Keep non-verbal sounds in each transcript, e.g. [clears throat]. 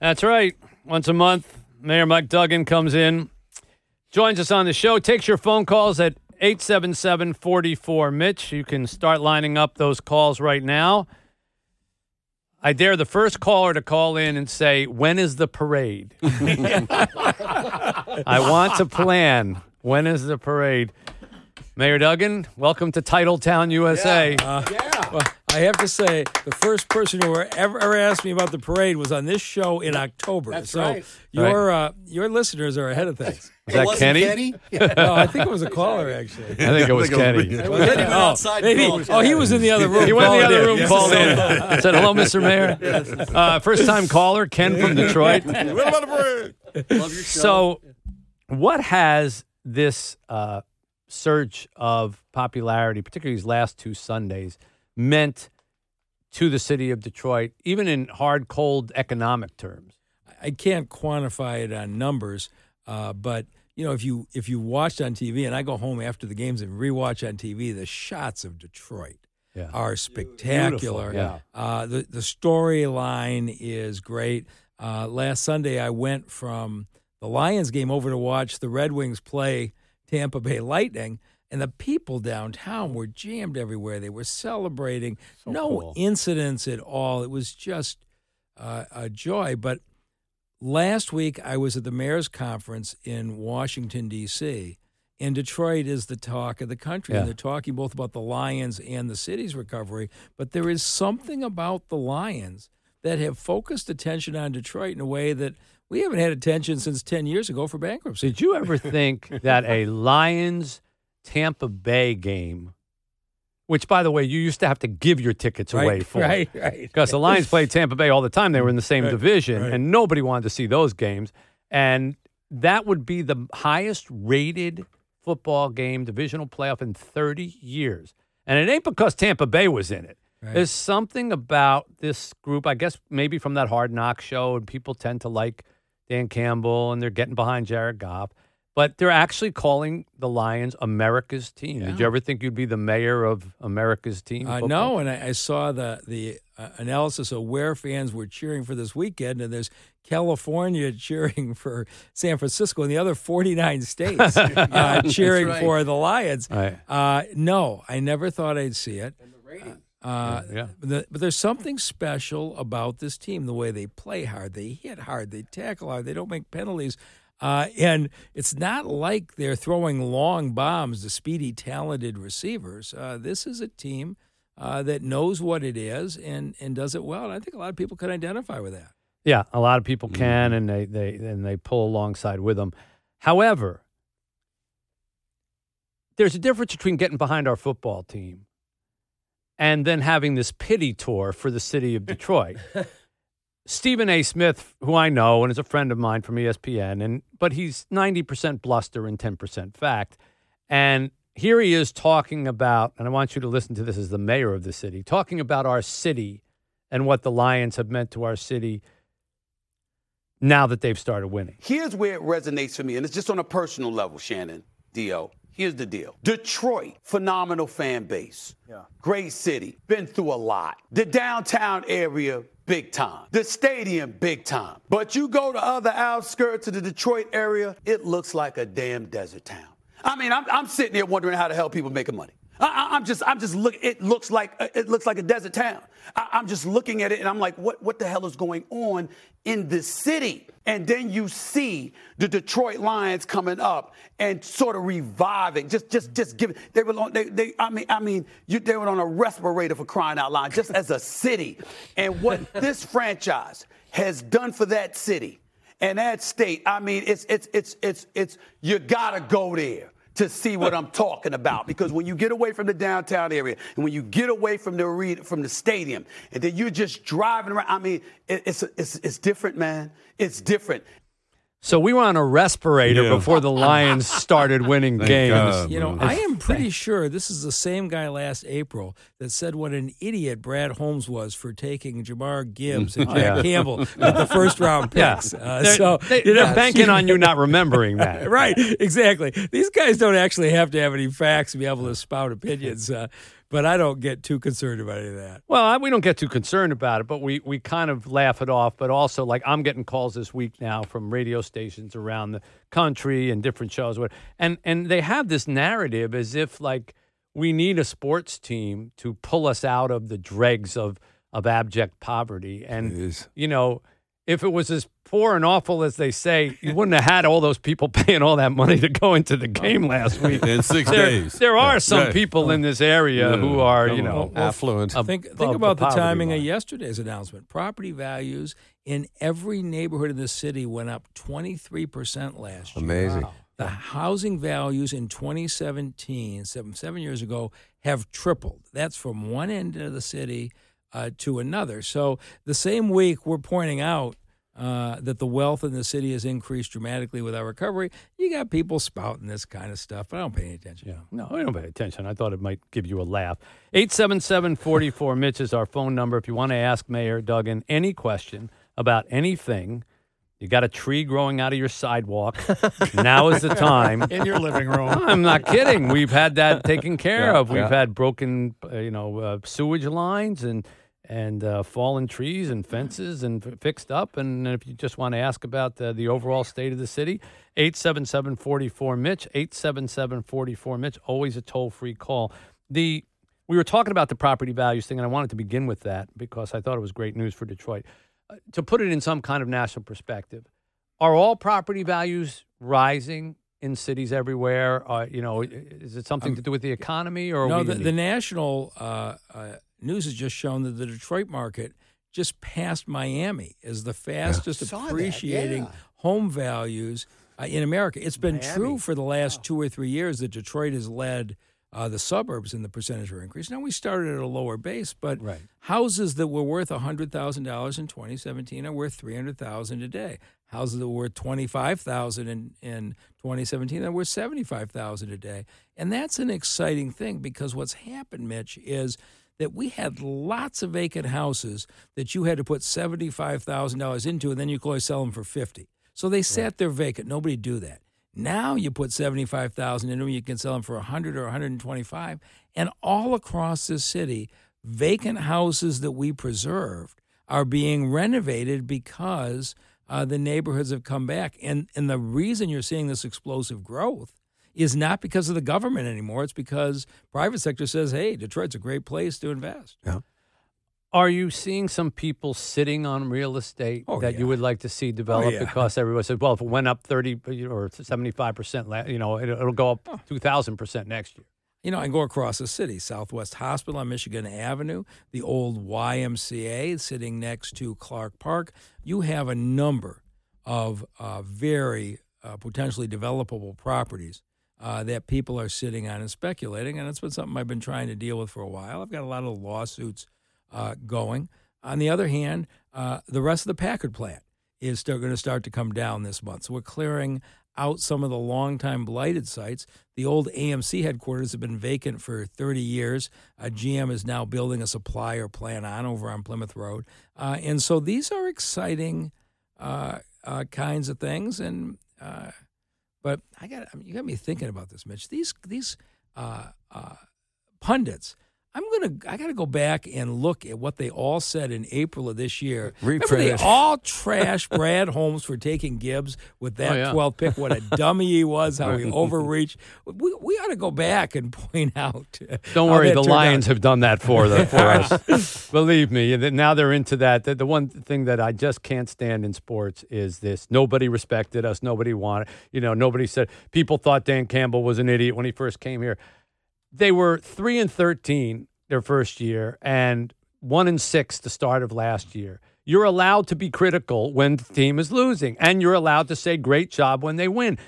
That's right. Once a month, Mayor Mike Duggan comes in, joins us on the show, takes your phone calls at 877 44 Mitch. You can start lining up those calls right now. I dare the first caller to call in and say, When is the parade? [laughs] I want to plan. When is the parade? Mayor Duggan, welcome to Titletown, USA. Yeah. Well, I have to say, the first person who ever, ever asked me about the parade was on this show in October. That's so right. your uh, your listeners are ahead of things. [laughs] Is that Wasn't Kenny? [laughs] no, I think it was a [laughs] caller actually. I think it was Kenny. oh, maybe- oh, he was in the other room. He went in the other room, Yes. called in, said, "Hello, Mr. Mayor." Uh, first time caller, Ken from Detroit. What about the parade? Love your show. So, what has this uh, surge of popularity, particularly these last two Sundays, meant to the city of Detroit, even in hard, cold economic terms? I can't quantify it on numbers, uh, but you know, if you if you watched on TV, and I go home after the games and rewatch on TV, the shots of Detroit Yeah. are spectacular. yeah. Uh, the the storyline is great. Uh, last Sunday, I went from the Lions game over to watch the Red Wings play Tampa Bay Lightning, and the people downtown were jammed everywhere. They were celebrating. no cool. incidents at all. It was just uh, a joy. But last week, I was at the mayor's conference in Washington, D.C., and Detroit is the talk of the country. Yeah. And they're talking both about the Lions and the city's recovery. But there is something about the Lions that have focused attention on Detroit in a way that we haven't had attention since 10 years ago for bankruptcy. Did you ever think [laughs] that a Lions Tampa Bay game, which by the way, you used to have to give your tickets away [laughs] for, right, right. because the Lions played Tampa Bay all the time. They were in the same Right, division, right. and nobody wanted to see those games. And that would be the highest rated football game, divisional playoff in 30 years. And it ain't because Tampa Bay was in it. Right. There's something about this group, I guess maybe from that hard knock show, and people tend to like Dan Campbell and they're getting behind Jared Goff. But they're actually calling the Lions America's team. Did you ever think you'd be the mayor of America's team? Uh, football? no, and I, I saw the the uh, analysis of where fans were cheering for this weekend, and there's California [laughs] cheering for San Francisco, and the other 49 states [laughs] uh, cheering right. for the Lions. Right. Uh, no, I never thought I'd see it. Uh, Yeah. but, the- but there's something special about this team, the way they play hard, they hit hard, they tackle hard, they don't make penalties. Uh, and it's not like they're throwing long bombs to speedy, talented receivers. Uh, this is a team uh, that knows what it is and, and does it well. And I think a lot of people can identify with that. Yeah, a lot of people can, and they they and they pull alongside with them. However, there's a difference between getting behind our football team and then having this pity tour for the city of Detroit. [laughs] Stephen A. Smith, who I know and is a friend of mine from ESPN, and but he's 90% bluster and 10% fact. And here he is talking about, and I want you to listen to this as the mayor of the city, talking about our city and what the Lions have meant to our city now that they've started winning. Here's where it resonates for me, and it's just on a personal level, Shannon, Dio. Here's the deal Detroit, phenomenal fan base. Yeah. Great city. Been through a lot. The downtown area, big time. The stadium, big time. But you go to other outskirts of the Detroit area, it looks like a damn desert town. I mean, I'm, I'm sitting here wondering how the hell people making money. I, I'm just, I'm just look. It looks like uh, it looks like a desert town. I, I'm just looking at it and I'm like, what, what the hell is going on in this city? And then you see the Detroit Lions coming up and sort of reviving, just, just, just giving. They were on, they, they, I mean, I mean, you, they were on a respirator for crying out loud, just as a city. And what [laughs] this franchise has done for that city and that state, I mean, it's, it's, it's, it's, it's. You gotta go there to see what I'm talking about. Because when you get away from the downtown area and when you get away from the arena, from the stadium, and then you're just driving around, I mean, it, it's, it's, it's different, man. It's different. So we were on a respirator Yeah. before the Lions started winning games. God. You know, I am pretty sure this is the same guy last April that said what an idiot Brad Holmes was for taking Jahmyr Gibbs and [laughs] Jack yeah. Campbell with the first round [laughs] Yeah, picks. Uh, they're, so they, you know, are banking on you not [laughs] remembering that. right, exactly. These guys don't actually have to have any facts to be able to spout opinions. Uh, but I don't get too concerned about any of that. Well, I, we don't get too concerned about it, but we, we kind of laugh it off. But also, like, I'm getting calls this week now from radio stations around the country and different shows. And, and they have this narrative as if, like, we need a sports team to pull us out of the dregs of, of abject poverty. And, you know, if it was as poor and awful as they say, you wouldn't have had all those people [laughs] paying all that money to go into the game last week. In six there, days. There are some Right. people in this area who are, you know, affluent. ab- Think think about the, poverty timing line. of yesterday's announcement. Property values in every neighborhood in the city went up 23% last year. Amazing. The housing values in 2017, seven, seven years ago, have tripled. That's from one end of the city uh, to another. So the same week we're pointing out uh, that the wealth in the city has increased dramatically with our recovery. You got people spouting this kind of stuff, but I don't pay any attention. Yeah. No, I don't pay attention. I thought it might give you a laugh. 877 44 [laughs] Mitch is our phone number. If you want to ask Mayor Duggan any question about anything, you got a tree growing out of your sidewalk. [laughs] now is the time. in your living room. [laughs] I'm not kidding. We've had that taken care Yeah, of. We've yeah. had broken, uh, you know, uh, sewage lines and and uh, fallen trees and fences and fixed up. And if you just want to ask about the, the overall state of the city, 877-44 Mitch, 877-44 Mitch. Always a toll free call. The we were talking about the property values thing, and I wanted to begin with that because I thought it was great news for Detroit. Uh, to put it in some kind of national perspective, are all property values rising in cities everywhere? Uh, you know, is it something to do with the economy or no, the, the national uh, uh, news has just shown that the Detroit market just passed Miami as the fastest Saw that, appreciating yeah. home values uh, in America. It's been true for the last two or three years that Detroit has led uh, the suburbs in the percentage of increase. Now we started at a lower base, but Right. houses that were worth hundred thousand dollars in 2017 are worth three hundred thousand today. Houses that were worth twenty five thousand in in 2017 that were seventy five thousand a day, and that's an exciting thing because what's happened, Mitch, is that we had lots of vacant houses that you had to put seventy five thousand dollars into, and then you could always sell them for fifty. So they sat there vacant. Nobody do that. Now you put seventy five thousand into them, you can sell them for a hundred or one hundred and twenty five, and all across this city, vacant houses that we preserved are being renovated because uh, the neighborhoods have come back. And and the reason you're seeing this explosive growth is not because of the government anymore. It's because private sector says, "Hey, Detroit's a great place to invest." Yeah. Are you seeing some people sitting on real estate Oh, that yeah. you would like to see develop yeah. because everyone said, well, if it went up 30 or 75%, you know, it'll go up 2,000% next year? You know, I go across the city, Southwest Hospital on Michigan Avenue, the old YMCA sitting next to Clark Park. You have a number of uh, very uh, potentially developable properties uh, that people are sitting on and speculating, and it's been something I've been trying to deal with for a while. I've got a lot of lawsuits uh, going. On the other hand, uh, the rest of the Packard plant is still going to start to come down this month. So we're clearing out some of the longtime blighted sites. The old AMC headquarters have been vacant for 30 years. Uh, GM is now building a supplier plant on over on Plymouth Road. Uh, and so these are exciting uh, uh, kinds of things. And uh, but I got I mean, you got me thinking about this, Mitch. These these uh, pundits. I'm gonna. I got to go back and look at what they all said in April of this year. Remember, they all trashed [laughs] Brad Holmes for taking Gibbs with that Oh, yeah. 12th pick. What a dummy he was! How he overreached. We we ought to go back and point out. Uh, Don't worry, the turned out. Lions have done that for, the, for us. [laughs] Believe me. and Now they're into that. The, the one thing that I just can't stand in sports is this: nobody respected us. Nobody wanted. You know, nobody said. People thought Dan Campbell was an idiot when he first came here. They were three and thirteen their first year, and one and six the start of last year. You're allowed to be critical when the team is losing, and you're allowed to say "great job" when they win.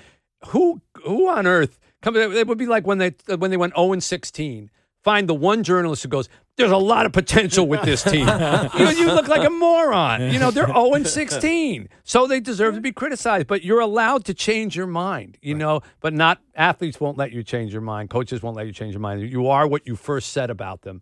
Who who on earth? Come, it would be like when they when they went zero and sixteen. Find the one journalist who goes, "There's a lot of potential with this team." [laughs] you, you look like a moron. You know they're zero and sixteen, so they deserve to be criticized. But you're allowed to change your mind. You know, but not athletes won't let you change your mind. Coaches won't let you change your mind. You are what you first said about them.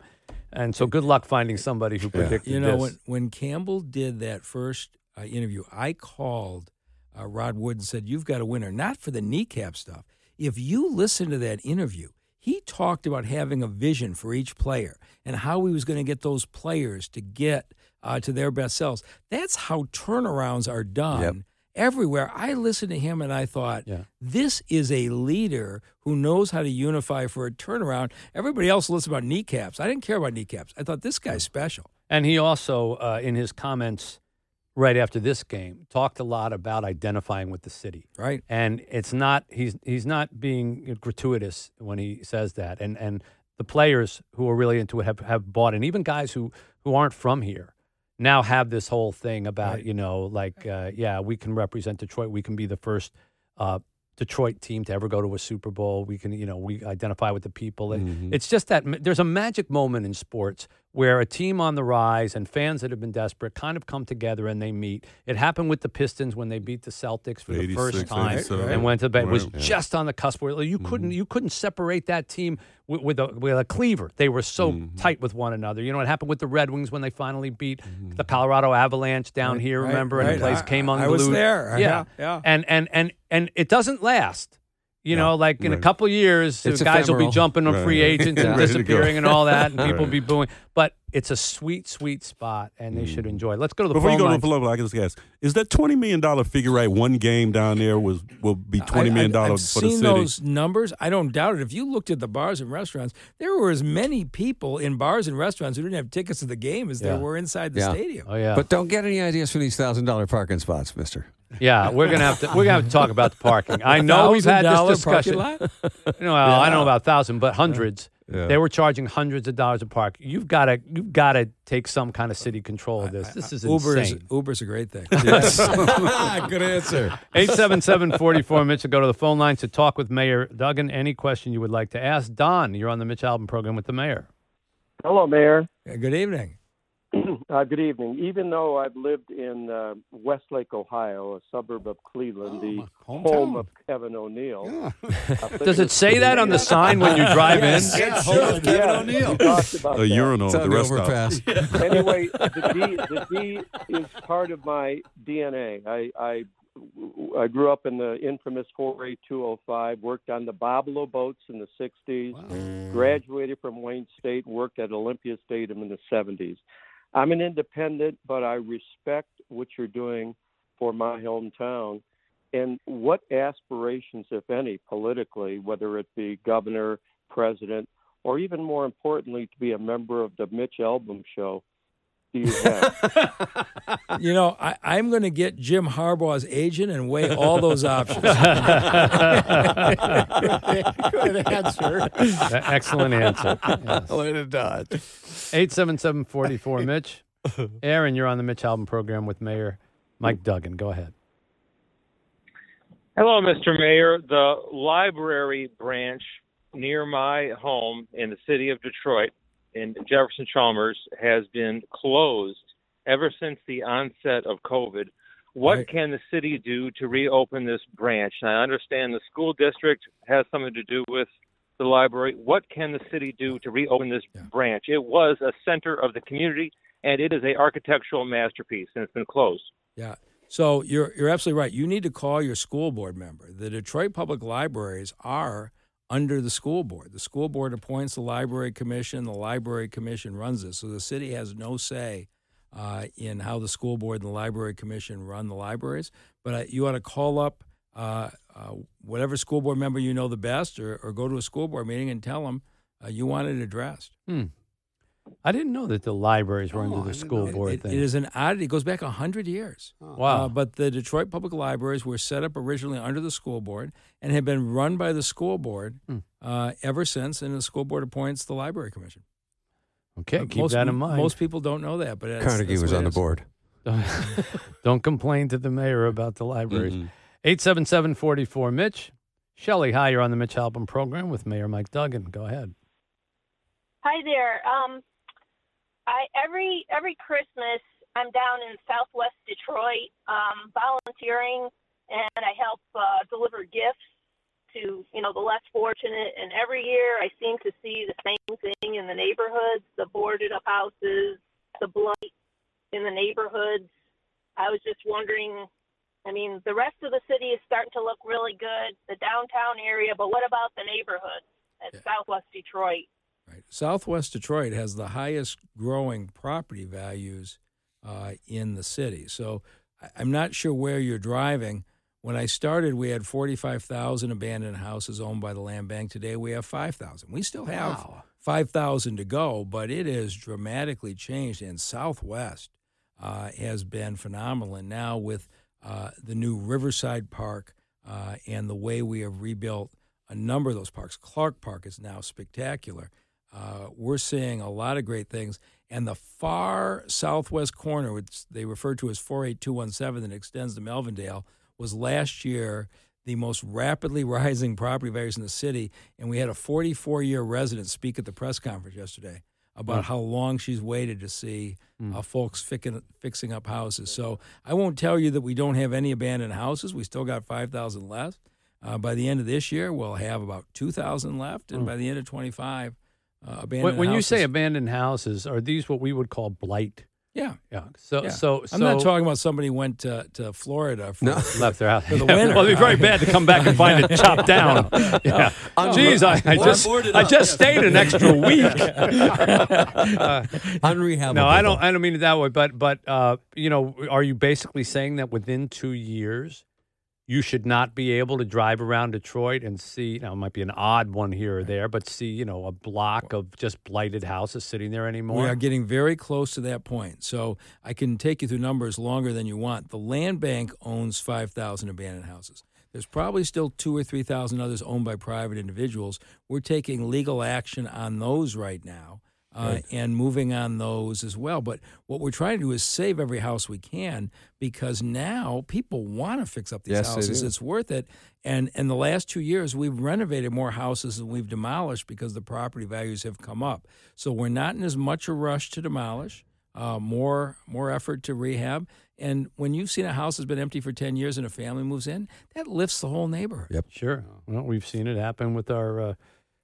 And so, good luck finding somebody who predicted You know, this. when, when Campbell did that first uh, interview, I called uh, Rod Wood and said, You've got a winner, not for the kneecap stuff. If you listen to that interview, he talked about having a vision for each player and how he was going to get those players to get uh, to their best selves. That's how turnarounds are done. Yep. Everywhere. I listened to him and I thought, Yeah. this is a leader who knows how to unify for a turnaround. Everybody else listened about kneecaps. I didn't care about kneecaps. I thought this guy's special. And he also, uh, in his comments right after this game, talked a lot about identifying with the city. Right. And it's not he's he's not being gratuitous when he says that. And and the players who are really into it have, have bought and Even guys who who aren't from here now have this whole thing about Right. you know like uh, yeah we can represent Detroit. We can be the first. Uh, Detroit team to ever go to a Super Bowl. We can, you know, we identify with the people. It- It's just that there's a magic moment in sports where a team on the rise and fans that have been desperate kind of come together and they meet. It happened with the Pistons when they beat the Celtics for the first time 87. and went to bed. It was Right. just on the cusp where you couldn't mm-hmm. you couldn't separate that team with, with a with a cleaver. They were so mm-hmm. tight with one another. You know what happened with the Red Wings when they finally beat mm-hmm. the Colorado Avalanche down Right, here. right, remember, and right. the place I- came I- I unglued. was there. Yeah, Yeah, yeah. And and and and it doesn't last. You know, like in a couple years, It's guys will be jumping on Right. free agents and [laughs] Ready to go. disappearing and all that, and people Right. be booing. But it's a sweet, sweet spot, and they should mm. enjoy. it. Let's go to the Before you phone go to the level, I can just ask: Is that twenty million dollar figure right? One game down there was will be twenty million dollars I've for the city. those numbers. I don't doubt it. If you looked at the bars and restaurants, there were as many people in bars and restaurants who didn't have tickets to the game as Yeah. there were inside the Yeah. stadium. Oh yeah, But don't get any ideas for these thousand dollar parking spots, Mister. Yeah, we're gonna have to we're gonna have to talk about the parking. I know we've had this $1,000 discussion. parking lot? [laughs] No, well, I don't know about thousand, but hundreds. Yeah. They were charging hundreds of dollars a park. You've got to you've got to take some kind of city control of this. This is Uber is insane. Uber's a great thing. [laughs] Yes. [laughs] Good answer. 877-44 Mitch. Go to the phone line to talk with Mayor Duggan. Any question you would like to ask. Don, you're on the Mitch Albom program with the mayor. Hello, Mayor. Good evening. [clears throat] Uh, good evening. Even though I've lived in uh, Westlake, Ohio, a suburb of Cleveland, the my home of Kevin O'Neill. [laughs] Does it say that on the sign when you drive in? [laughs] Yeah, we talked about a that. urinal at the the rest stop. overpass. [laughs] Anyway, the D, the D is part of my DNA. I, I I grew up in the infamous 48205, worked on the Boblo boats in the 60s, graduated from Wayne State, worked at Olympia Stadium in the 70s. I'm an independent, but I respect what you're doing for my hometown. And what aspirations, if any, politically, whether it be governor, president, or even more importantly, to be a member of the Mitch Albom Show, do you have? You know, I, I'm going to get Jim Harbaugh's agent and weigh all those options. [laughs] Good answer. Excellent answer. Yes. Way to dodge. 877-44 Mitch. Aaron, you're on the Mitch Albom program with Mayor Mike Duggan. Go ahead. Hello, Mr. Mayor. The library branch near my home in the city of Detroit in Jefferson Chalmers has been closed ever since the onset of COVID. What Right. can the city do to reopen this branch? And I understand the school district has something to do with the library. What can the city do to reopen this Yeah. branch? It was a center of the community, and it is a architectural masterpiece, and it's been closed. Yeah. So you're you're absolutely right. You need to call your school board member. The Detroit Public Libraries are under the school board. The school board appoints the library commission. The library commission runs it. So the city has no say uh, in how the school board and the library commission run the libraries. But uh, you ought to call up uh, uh, whatever school board member you know the best, or, or go to a school board meeting and tell them uh, you want it addressed. I didn't know that the libraries were Oh, under the school know. board It- thing. it is an oddity. It goes back hundred years. wow. Uh, but the Detroit Public Libraries were set up originally under the school board and have been run by the school board Hmm. uh, ever since. And the school board appoints the library commission. okay, Uh, keep most, that in mind. Most people don't know that, but Carnegie that's was on the board. [laughs] Don't complain to the mayor about the libraries. Mhm. 877-44 Mitch. Shelly, hi, you're on the Mitch Albom program with Mayor Mike Duggan. Go ahead. Hi there. Um, I every every Christmas I'm down in Southwest Detroit, um, volunteering, and I help uh, deliver gifts to you know the less fortunate. And every year I seem to see the same thing in the neighborhoods: the boarded up houses, the blight in the neighborhoods. I was just wondering. I mean, the rest of the city is starting to look really good, the downtown area, but what about the neighborhoods? at Southwest Detroit. Southwest Detroit has the highest growing property values uh, in the city. So I'm not sure where you're driving. When I started, we had 45,000 abandoned houses owned by the land bank. Today, we have 5,000. We still have 5,000 to go, but it has dramatically changed. And Southwest uh, has been phenomenal. And now with uh, the new Riverside Park uh, and the way we have rebuilt a number of those parks, Clark Park is now spectacular. Uh, we're seeing a lot of great things. And the far southwest corner, which they refer to as 48217 that extends to Melvindale, was last year the most rapidly [laughs] rising property values in the city. And we had a 44 year resident speak at the press conference yesterday about how long she's waited to see uh, folks fixing, fixing up houses. So I won't tell you that we don't have any abandoned houses. We still got 5,000 left. Uh, by the end of this year, we'll have about 2,000 left. And by the end of 25, uh, abandoned When, when you say abandoned houses, are these what we would call blight? Yeah. Yeah. So, Yeah. so, so I'm not talking about somebody went to, to Florida for, left their house. For the Yeah, [laughs] winter. Well, it'd be very bad to come back and find it [laughs] chopped down. Yeah. Jeez, I, I just I just stayed an extra [laughs] week. Unrehabable. No, I don't. I don't mean it that way. But but uh, you know, are you basically saying that within two years, you should not be able to drive around Detroit and see? Now, it might be an odd one here or there, but see, you know, a block of just blighted houses sitting there anymore. We are getting very close to that point. So I can take you through numbers longer than you want. The land bank owns 5,000 abandoned houses. There's probably still two or 3,000 others owned by private individuals. We're taking legal action on those right now uh, and moving on those as well. But what we're trying to do is save every house we can because now people want to fix up these Yes, houses. It's worth it. And in the last two years, we've renovated more houses than we've demolished because the property values have come up. So we're not in as much a rush to demolish. Uh, more more effort to rehab. And when you've seen a house that's been empty for ten years and a family moves in, that lifts the whole neighborhood. Yep. Sure. Well, we've seen it happen with our uh,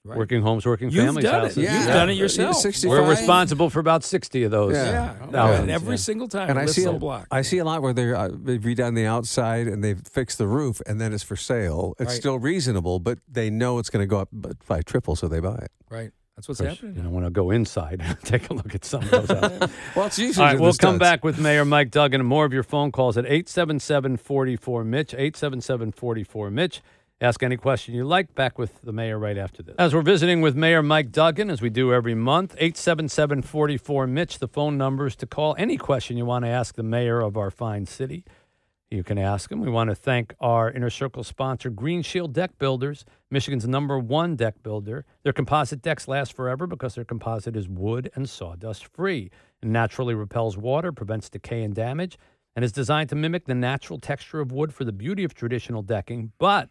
Right. working homes, working You've families done houses. it. You've done it yourself. We're responsible for about sixty of those. Yeah. Yeah, thousands, and every yeah. single time, And I see a, block. I see a lot where they're, uh, they've redone the outside and they've fixed the roof, and then it's for sale. It's Right. still reasonable, but they know it's going to go up by triple, so they buy it. right. That's what's course, happening. You know, when I go inside, and [laughs] take a look at some of those houses. [laughs] Well, it's usually All right, we'll come back with Mayor Mike Duggan and more of your phone calls at 877-44-MITCH, 877-44-MITCH. Ask any question you like. Back with the mayor right after this. As we're visiting with Mayor Mike Duggan, as we do every month, 877-44-MITCH, the phone numbers to call. Any question you want to ask the mayor of our fine city, you can ask him. We want to thank our Inner Circle sponsor, Green Shield Deck Builders, Michigan's number one deck builder. Their composite decks last forever because their composite is wood and sawdust free and naturally repels water, prevents decay and damage, and is designed to mimic the natural texture of wood for the beauty of traditional decking. But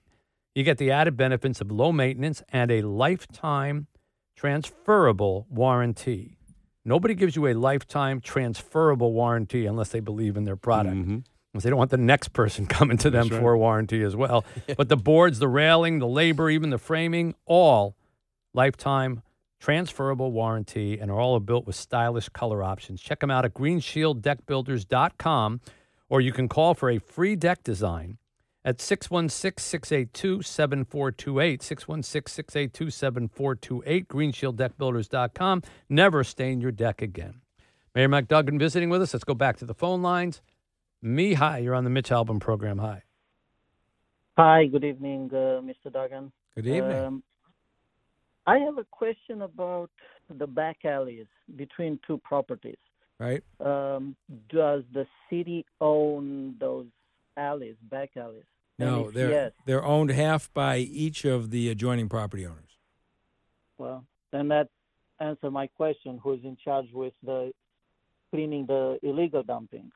you get the added benefits of low maintenance and a lifetime transferable warranty. Nobody gives you a lifetime transferable warranty unless they believe in their product. Mm-hmm. Because they don't want the next person [laughs] coming to them for a warranty as well. [laughs] But the boards, the railing, the labor, even the framing, all lifetime transferable warranty and are all built with stylish color options. Check them out at greenshielddeckbuilders.com or you can call for a free deck design at 616-682-7428, 616-682-7428, greenshielddeckbuilders.com. Never stain your deck again. Mayor Mike Duggan visiting with us. Let's go back to the phone lines. Me, hi. You're on the Mitch Albom program. Hi. Hi, good evening, uh, Mr. Duggan. Good evening. Um, I have a question about the back alleys between two properties. right. Um, does the city own those alleys, back alleys? No, they're yes. they're owned half by each of the adjoining property owners. Well, then that answer my question. Who's in charge with the cleaning the illegal dumping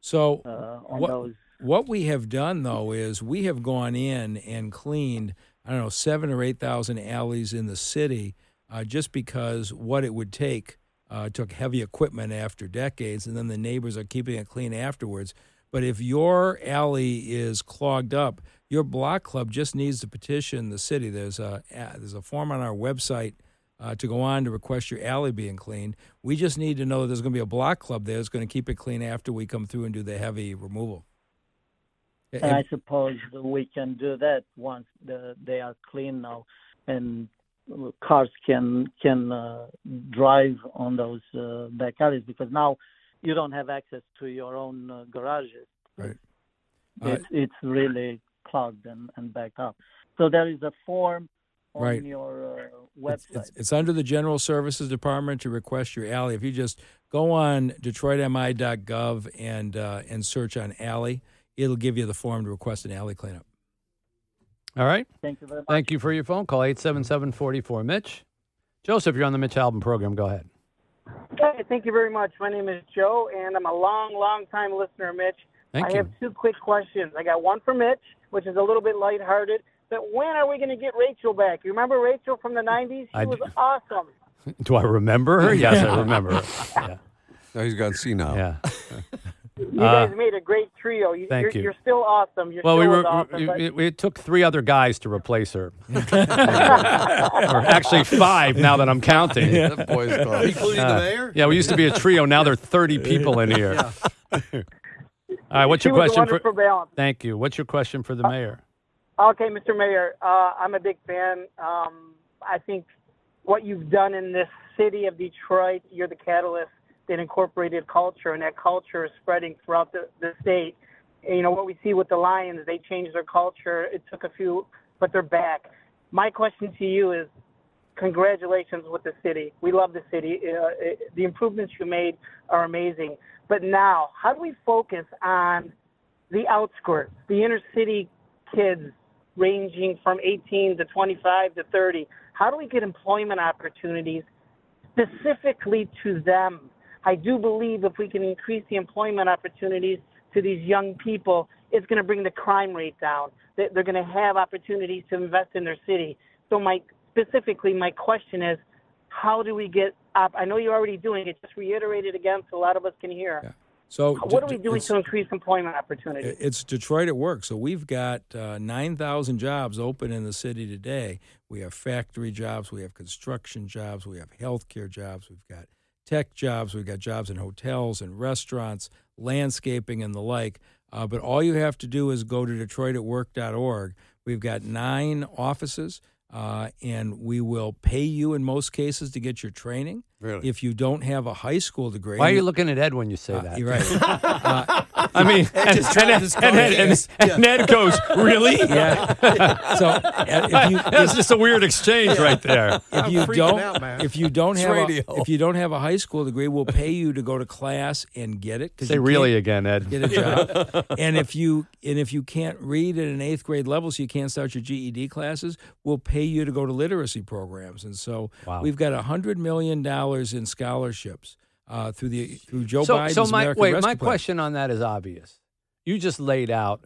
So uh, on what, those? what we have done though is we have gone in and cleaned I don't know seven or eight thousand alleys in the city, uh, just because what it would take uh, took heavy equipment after decades, and then the neighbors are keeping it clean afterwards. But if your alley is clogged up, your block club just needs to petition the city. There's a there's a form on our website uh, to go on to request your alley being cleaned. We just need to know that there's going to be a block club there that's going to keep it clean after we come through and do the heavy removal. And I suppose we can do that once the, they are clean now. And cars can can uh, drive on those uh, back alleys because now you don't have access to your own uh, garages. Right. It's it's really clogged and, and backed up. So there is a form on Right. your uh, It's, website. it's, it's under the General Services Department to request your alley. If you just go on DetroitMI.gov and uh, and search on alley, it'll give you the form to request an alley cleanup. All right. Thank you very much. Thank you for your phone call. 877 44 Mitch. Joseph, you're on the Mitch Albom program. Go ahead. Hey, thank you very much. My name is Joe, and I'm a long, long time listener, Mitch. Thank I you. have two quick questions. I got one for Mitch, which is a little bit lighthearted. But when are we going to get Rachel back? You remember Rachel from the 90s? She I was do. awesome. [laughs] Do I remember her? Yes, I [laughs] remember her. Yeah. [laughs] No, he's gone senile. yeah. You Uh, guys made a great trio. You, thank you're, you. You're still awesome. You're Well, still we were. awesome. but- It, it took three other guys to replace her, [laughs] [laughs] or actually five now that I'm counting. That boy's gone. Including Uh, the mayor? Yeah, we used to be a trio. Now there are 30 people in here. [laughs] All right, what's she your question for? wonderful balance. Thank you. What's your question for the mayor? Okay, Mr. Mayor, uh, I'm a big fan. Um, I think what you've done in this city of Detroit, you're the catalyst that incorporated culture, and that culture is spreading throughout the, the state. And, you know, what we see with the Lions, they changed their culture. It took a few, but they're back. My question to you is congratulations with the city. We love the city. Uh, it, the improvements you made are amazing. But now, how do we focus on the outskirts, the inner city kids ranging from 18 to 25 to 30? How do we get employment opportunities specifically to them? I do believe if we can increase the employment opportunities to these young people, it's going to bring the crime rate down. They- They're going to have opportunities to invest in their city. So my specifically, my question is, how do we get up? I know you're already doing it. Just reiterate it again so a lot of us can hear. Yeah. So What are we doing to increase employment opportunities? It's Detroit at work. So we've got uh, 9,000 jobs open in the city today. We have factory jobs, we have construction jobs, we have healthcare jobs, we've got tech jobs, we've got jobs in hotels and restaurants, landscaping and the like. Uh, but all you have to do is go to DetroitAtWork.org. We've got nine offices. Uh, and we will pay you in most cases to get your training. Really? If you don't have a high school degree, Why are you looking at Ed when you say Uh, that? You're right. [laughs] Uh, I mean, and, just and, dropped Ed- and, Ed- and, and Ed goes, "Really?" yeah. [laughs] so uh, if you [laughs] That's just a weird exchange right there. if you don't out, man. if you don't have a, if you don't have a high school degree, we'll pay you to go to class and get it. Say really again, Ed. Get a job, and if you and if you can't read at an eighth grade level, so you can't start your GED classes, we'll pay you to go to literacy programs. And so Wow. we've got a hundred million dollars in scholarships uh, through the through Joe so, Biden's so my American wait, Rescue my Plan. question on that is obvious. You just laid out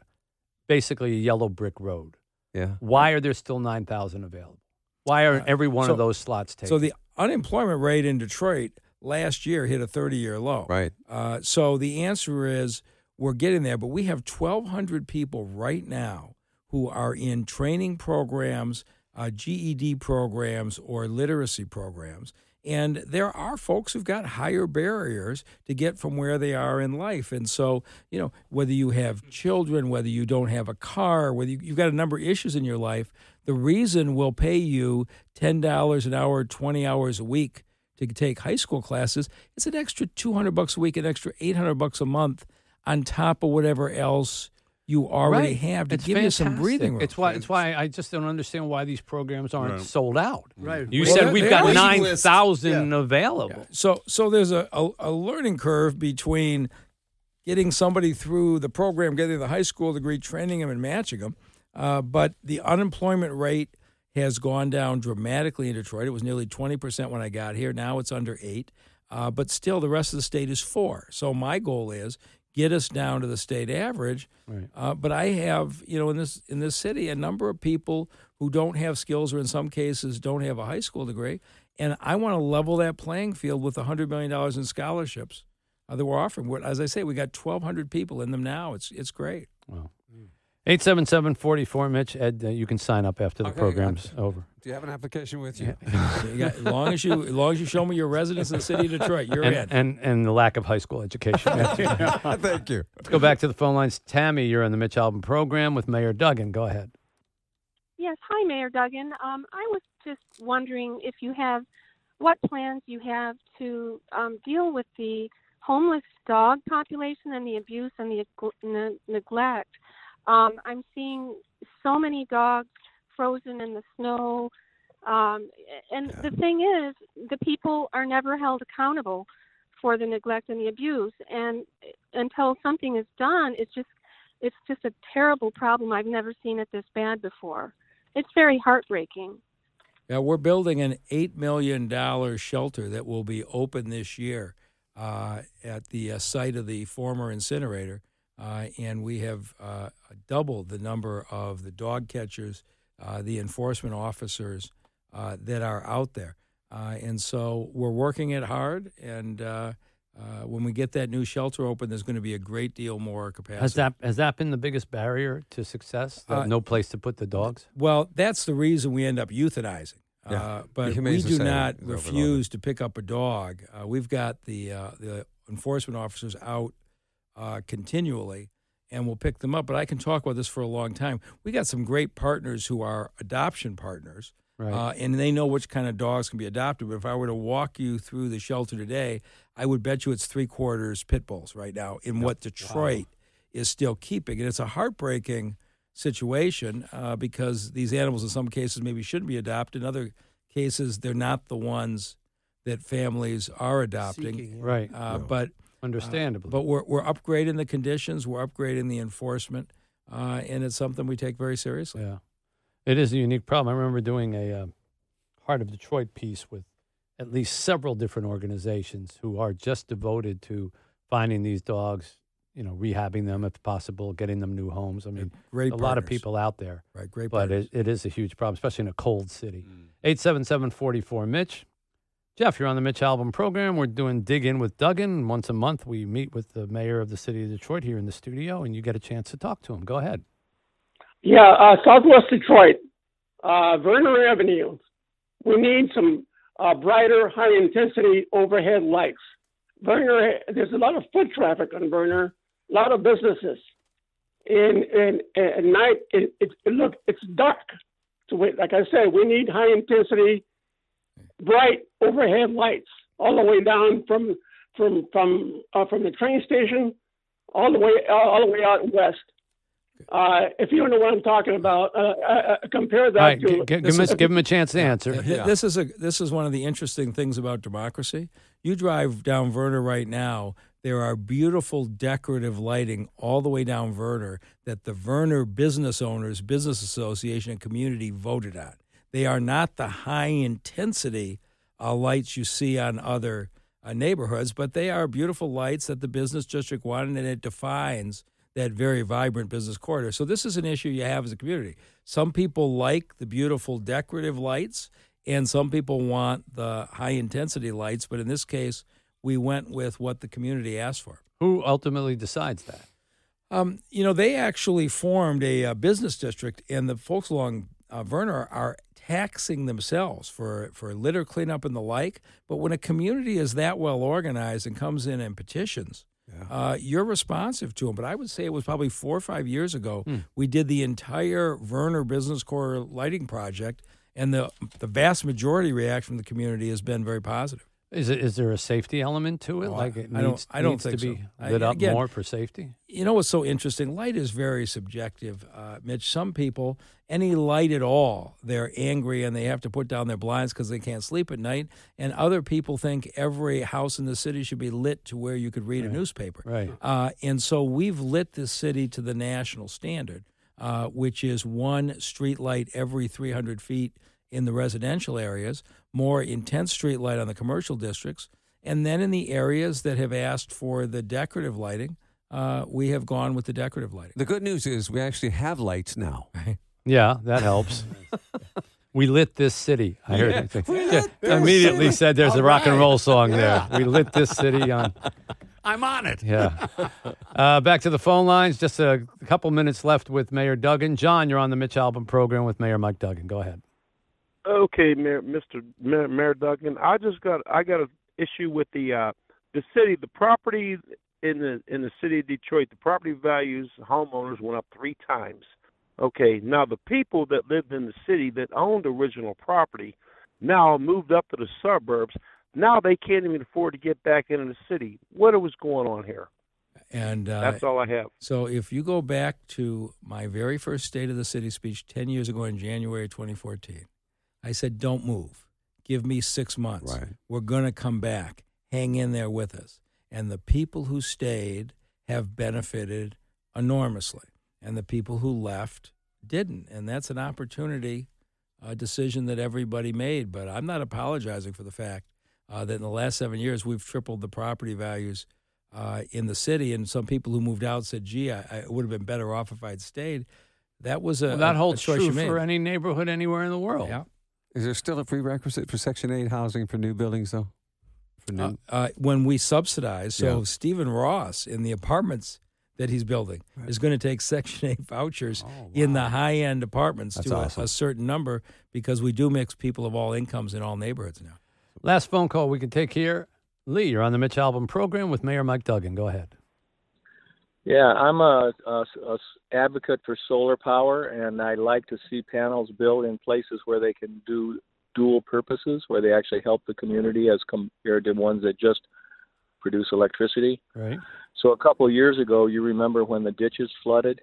basically a yellow brick road. Yeah. Why are there still nine thousand available? Why are every one so- of those slots taken? So the unemployment rate in Detroit last year hit a 30-year low. Right. Uh, so the answer is we're getting there, but we have 1,200 people right now who are in training programs, uh, GED programs, or literacy programs. And there are folks who've got higher barriers to get from where they are in life. And so, you know, whether you have children, whether you don't have a car, whether you, you've got a number of issues in your life, the reason we'll pay you $10 an hour, 20 hours a week to take high school classes, is an extra 200 bucks a week, an extra 800 bucks a month on top of whatever else you already Right. have to It's give you some breathing room. It's why it's why I just don't understand why these programs aren't Right. sold out. Right. You Well, said they- we've they got are. Waiting nine list. thousand available. So so there's a, a, a learning curve between getting somebody through the program, getting the high school degree, training them and matching them. Uh, but the unemployment rate has gone down dramatically in Detroit. It was nearly 20% when I got here. Now it's under 8. Uh, but still, the rest of the state is 4. So my goal is get us down to the state average. Right. Uh, but I have, you know, in this in this city, a number of people who don't have skills, or in some cases, don't have a high school degree, and I want to level that playing field with hundred million dollars in scholarships uh, that we're offering. As I say, we got twelve hundred people in them now. It's it's great. Wow. 877-44 Mitch Ed, uh, you can sign up after the Okay, program's over. Do you have an application with you? [laughs] You got, as long as you as long as you show me your residence in the city of Detroit, you're And, in. and and the lack of high school education. [laughs] Thank you. Let's go back to the phone lines. Tammy, you're on the Mitch Albom program with Mayor Duggan. Go ahead. Yes, hi, Mayor Duggan. Um, I was just wondering if you have what plans you have to um, deal with the homeless dog population and the abuse and the ne- neglect. Um, I'm seeing so many dogs frozen in the snow. Um, and the thing is, the people are never held accountable for the neglect and the abuse. And until something is done, it's just it's just a terrible problem. I've never seen it this bad before. It's very heartbreaking. Yeah, we're building an eight million dollar shelter that will be open this year uh, at the uh, site of the former incinerator, uh, and we have uh, doubled the number of the dog catchers, uh, the enforcement officers uh, that are out there, and so we're working it hard. And when we get that new shelter open, there's going to be a great deal more capacity. Has that has that been the biggest barrier to success? That no place to put the dogs. Well, that's the reason we end up euthanizing. Yeah. Uh, but we do not refuse to pick up a dog. Uh, we've got the uh, the enforcement officers out uh, continually, and we'll pick them up. But I can talk about this for a long time. We got some great partners who are adoption partners, Right. uh, and they know which kind of dogs can be adopted. But if I were to walk you through the shelter today, I would bet you it's three quarters pit bulls right now in what Detroit is still keeping, and it's a heartbreaking situation uh, because these animals, in some cases, maybe shouldn't be adopted. In other cases, they're not the ones that families are adopting. Right. Uh, But Understandably. but we're we're upgrading the conditions, we're upgrading the enforcement, uh, and it's something we take very seriously. Yeah, it is a unique problem. I remember doing a uh, Heart of Detroit piece with at least several different organizations who are just devoted to finding these dogs, you know, rehabbing them if possible, getting them new homes. I mean, Great a lot of people out there, Right, great but it, it is a huge problem, especially in a cold city. Eight seven seven forty four Mitch. Jeff, you're on the Mitch Albom program. We're doing Dig In with Duggan. Once a month, we meet with the mayor of the city of Detroit here in the studio, and you get a chance to talk to him. Go ahead. Yeah, uh, Southwest Detroit, uh, Vernor Avenue. We need some uh, brighter, high intensity overhead lights. Vernor, there's a lot of foot traffic on Vernor, a lot of businesses. And, and, and at night, it, it, it look, it's dark. So, we, like I said, we need high intensity, bright overhead lights all the way down from from from uh, from the train station all the way uh, all the way out west. Uh, if you don't know what I'm talking about, uh, uh, uh, compare that All right, to. gi- gi- give, him a, give him a chance to answer. Th- This is a this is one of the interesting things about democracy. You drive down Vernor right now. There are beautiful decorative lighting all the way down Vernor that the Vernor Business Owners Business Association and community voted on. They are not the high intensity uh, lights you see on other uh, neighborhoods, but they are beautiful lights that the business district wanted, and it defines that very vibrant business corridor. So this is an issue you have as a community. Some people like the beautiful decorative lights, and some people want the high intensity lights. But in this case, we went with what the community asked for. Who ultimately decides that? Um, you know, they actually formed a, uh business district, and the folks along uh, Vernor are taxing themselves for, for litter cleanup and the like. But when a community is that well organized and comes in and petitions, uh, you're responsive to them. But I would say it was probably four or five years ago we did the entire Vernor Business Core lighting project, and the the vast majority reaction from the community has been very positive. Is it is there a safety element to it? Oh, like it I don't- needs, I don't needs think to be so. I- lit up again, more for safety. You know what's so interesting? Light is very subjective, uh, Mitch. Some people, any light at all, they're angry and they have to put down their blinds because they can't sleep at night. And other people think every house in the city should be lit to where you could read a newspaper. Right. Uh, and so we've lit this city to the national standard, uh, which is one street light every 300 feet in the residential areas, more intense street light on the commercial districts. And then in the areas that have asked for the decorative lighting, uh, we have gone with the decorative lighting. The good news is we actually have lights now. Yeah, that helps. [laughs] we lit this city. I heard Yeah, it. we Yeah, lit this immediately city. said there's a All rock and roll song Yeah. there. We lit this city on. [laughs] I'm on it. Yeah. Uh, back to the phone lines. Just a couple minutes left with Mayor Duggan. John, you're on the Mitch Albom program with Mayor Mike Duggan. Go ahead. Okay, Mayor, Mr. Mayor, Mayor Duggan, I just got I got an issue with the uh, the city, the property in the in the city of Detroit. The property values homeowners went up three times Okay, now the people that lived in the city that owned original property now moved up to the suburbs. Now they can't even afford to get back into the city. What was going on here? And uh, That's all I have. So if you go back to my very first State of the City speech 10 years ago in January 2014, I said, don't move. Give me six months. Right. We're going to come back. Hang in there with us. And the people who stayed have benefited enormously. And the people who left didn't. And that's an opportunity, a decision that everybody made. But I'm not apologizing for the fact uh, that in the last seven years, we've tripled the property values uh, in the city. And some people who moved out said, gee, I, I would have been better off if I'd stayed. That was a, Well, that a- a holds choice true for any neighborhood anywhere in the world. Yeah. Is there still a prerequisite for Section 8 housing for new buildings, though? For new, Uh, uh, when we subsidize, so Yeah. Stephen Ross in the apartments that he's building is going to take [laughs] Section 8 vouchers in the high end apartments That's to a, a certain number because we do mix people of all incomes in all neighborhoods now. Last phone call we can take here. Lee, you're on the Mitch Albom program with Mayor Mike Duggan. Go ahead. Yeah, I'm a advocate for solar power, and I like to see panels built in places where they can do dual purposes, where they actually help the community as compared to ones that just produce electricity. Right. So a couple of years ago, you remember when the ditches flooded,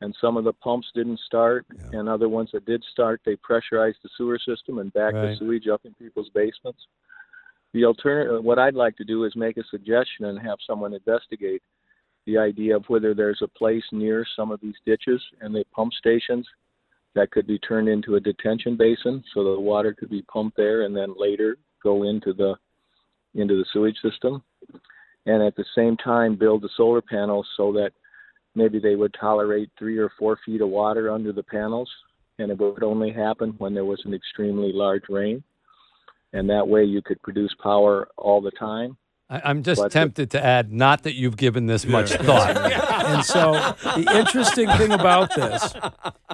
and some of the pumps didn't start, and other ones that did start, they pressurized the sewer system and backed the sewage up in people's basements. The alternative, what I'd like to do is make a suggestion and have someone investigate the idea of whether there's a place near some of these ditches and the pump stations that could be turned into a detention basin so the water could be pumped there and then later go into the into the sewage system. And at the same time build the solar panels so that maybe they would tolerate three or four feet of water under the panels and it would only happen when there was an extremely large rain. And that way you could produce power all the time I, I'm just But- tempted to add, not that you've given this much thought. [laughs] and so the interesting thing about this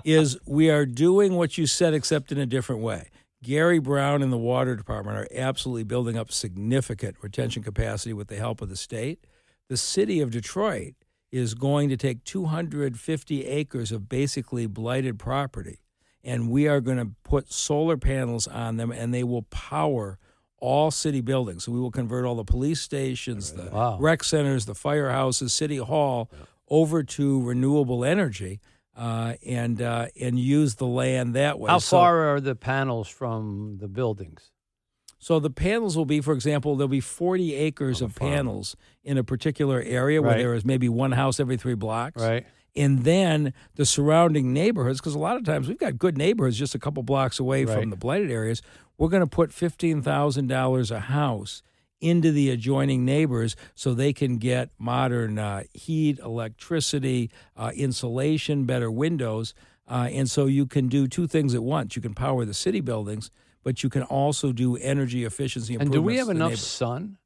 is we are doing what you said, except in a different way. Gary Brown and the water department are absolutely building up significant retention capacity with the help of the state. The city of Detroit is going to take 250 acres of basically blighted property, and we are going to put solar panels on them, and they will power all city buildings. So we will convert all the police stations, the Wow. rec centers, the firehouses, city hall over to renewable energy, uh, and uh, and use the land that way. How So- far are the panels from the buildings? so the panels will be, for example, there'll be 40 acres of panels in a particular area where there is maybe one house every three blocks. Right. And then the surrounding neighborhoods, because a lot of times we've got good neighborhoods just a couple blocks away Right. from the blighted areas. We're going to put $15,000 a house into the adjoining neighbors so they can get modern uh, heat, electricity, uh, insulation, better windows. Uh, and so you can do two things at once. You can power the city buildings, but you can also do energy efficiency improvements. And do we have enough sun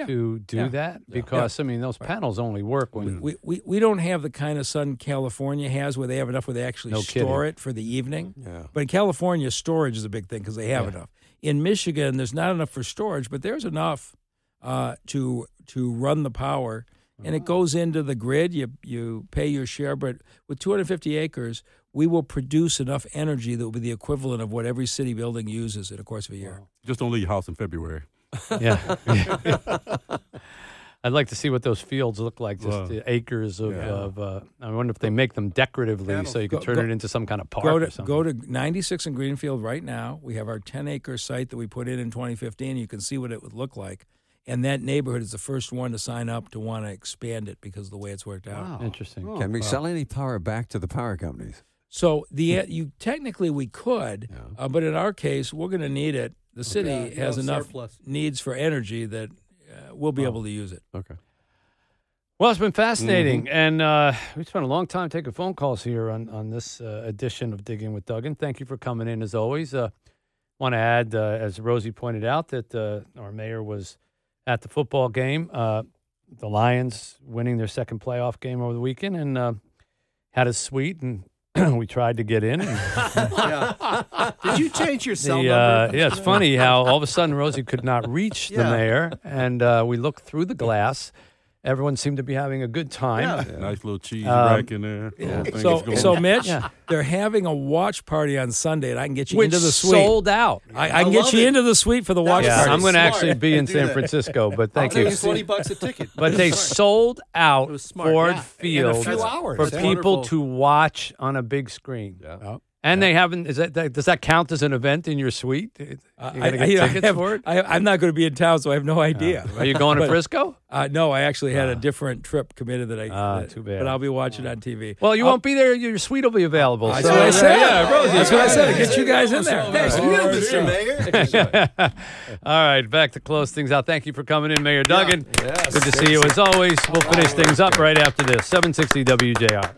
Yeah. to do Yeah. that? Yeah. Because, I mean, those panels only work when. We, we, we don't have the kind of sun California has where they have enough where they actually No store kidding. it for the evening. Yeah. But in California, storage is a big thing because they have Yeah. enough. In Michigan, there's not enough for storage, but there's enough uh, to to run the power, and it goes into the grid. You you pay your share, but with 250 acres, we will produce enough energy that will be the equivalent of what every city building uses in the course of a year. Just don't leave your house in February. Yeah. [laughs] I'd like to see what those fields look like, just Wow. the acres of. Yeah. of uh, I wonder if they make them decoratively so you could Go- turn go- it into some kind of park Go or to something. go to 96 in Greenfield right now. We have our 10 acre site that we put in in 2015. You can see what it would look like, and that neighborhood is the first one to sign up to want to expand it because of the way it's worked out. Interesting. Can we sell any power back to the power companies? So the you technically we could, uh, but in our case, we're going to need it. The city Yeah, has no enough surplus. needs for energy that uh, we'll be able to use it. Okay. Well, it's been fascinating, Mm-hmm. and uh, we spent a long time taking phone calls here on on this uh, edition of Dig In with Duggan. Thank you for coming in as always. Uh, Want to add, uh, as Rosie pointed out, that uh, our mayor was at the football game. Uh, the Lions winning their second playoff game over the weekend, and uh, had a suite, and [clears throat] we tried to get in. And [laughs] Yeah. Did you change your cell the, number? uh, yeah, it's funny how all of a sudden Rosie could not reach the mayor, and uh, we looked through the glass, Everyone seemed to be having a good time. Nice little cheese Um, rack in there. yeah. Whole thing is So, going. so Mitch, Yeah. they're having a watch party on Sunday, and I can get you Which into the suite. sold out. I, I I can get you it. into the suite for the watch Yeah, party. I'm going to actually be in San that. Francisco, but thank I'll you. pay Twenty bucks a ticket. But they sold out It was smart, Ford yeah. Field In a few hours. for That's people wonderful. to watch on a big screen. Yeah. And they haven't. Is that, that does that count as an event in your suite? You Uh, gonna get I, I tickets have- for it? I, I'm not going to be in town, so I have no idea. Are you going to [laughs] But, Frisco? Uh, no, I actually had a different trip committed that I. Ah, that- too bad. But I'll be watching on TV. Well, you I'll- won't be there. Your suite will be available. That's so- what I said. Yeah, Rosie. That's what I said. Get you guys in there. Thanks you, Mr. Mayor. [laughs] All right, back to close things out. Thank you for coming in, Mayor Duggan. Good to see you as always. We'll finish things up right after this. 760 WJR.